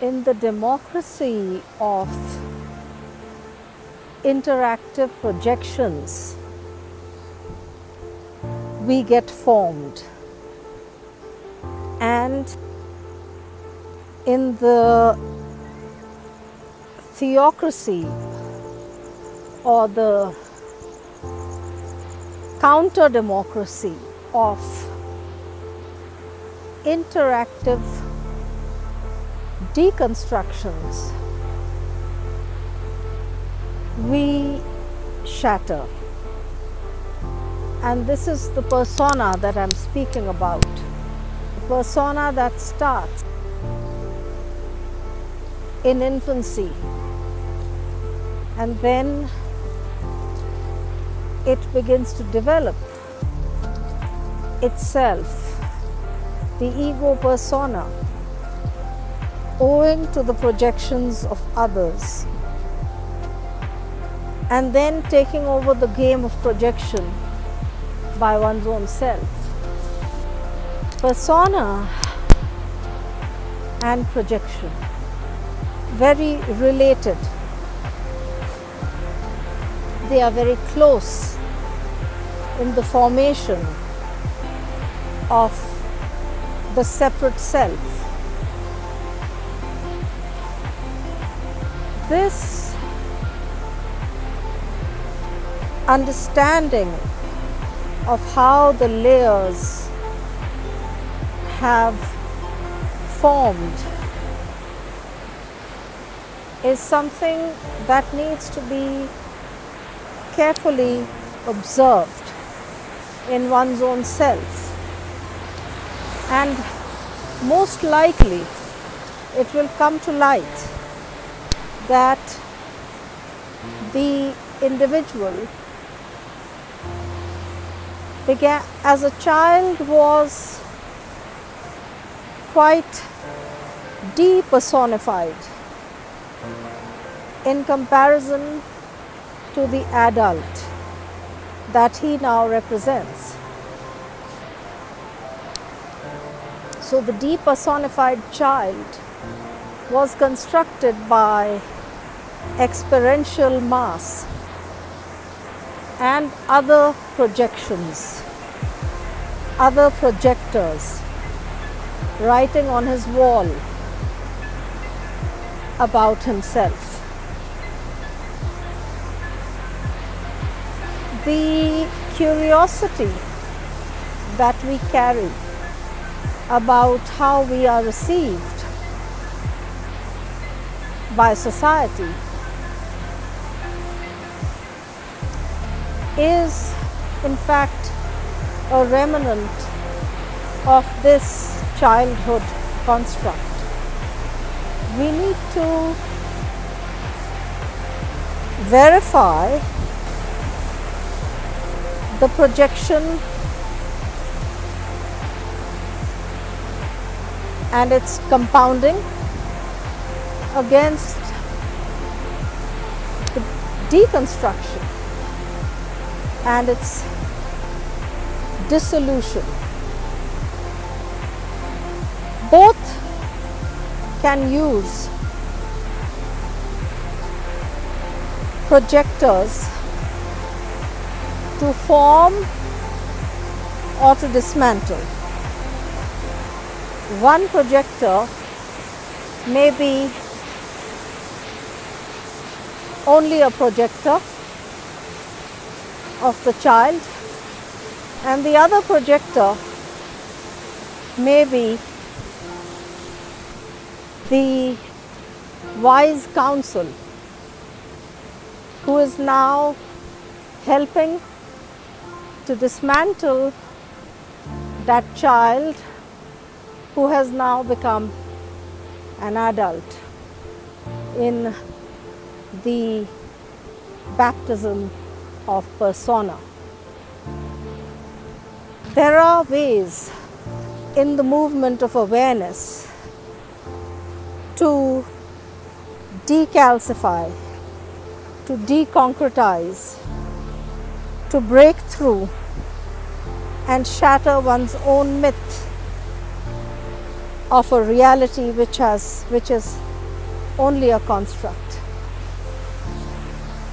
In the democracy of interactive projections, we get formed. And in the theocracy or the counter democracy of interactive deconstructions, we shatter. And this is the persona that I'm speaking about. The persona that starts in infancy and then it begins to develop itself, the ego persona, owing to the projections of others, and then taking over the game of projection by one's own self. Persona and projection, very related. They are very close in the formation of the separate self. This understanding of how the layers have formed is something that needs to be carefully observed in one's own self. And most likely it will come to light that the individual began as a child was quite depersonified in comparison to the adult that he now represents. So the depersonified child was constructed by experiential mass and other projections, other projectors writing on his wall about himself. The curiosity that we carry about how we are received by society is in fact a remnant of this childhood construct. We need to verify the projection and its compounding against the deconstruction and its dissolution. Both can use projectors to form or to dismantle. One projector may be only a projector of the child. And the other projector may be the wise counsel who is now helping to dismantle that child who has now become an adult in the baptism of persona. There are ways in the movement of awareness to decalcify, to deconcretize, to break through and shatter one's own myth of a reality which has which is only a construct.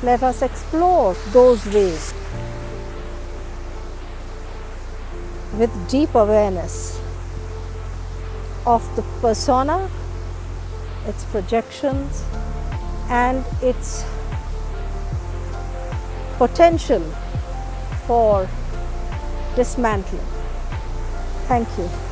Let us explore those ways with deep awareness of the persona, its projections, and its potential for dismantling. Thank you.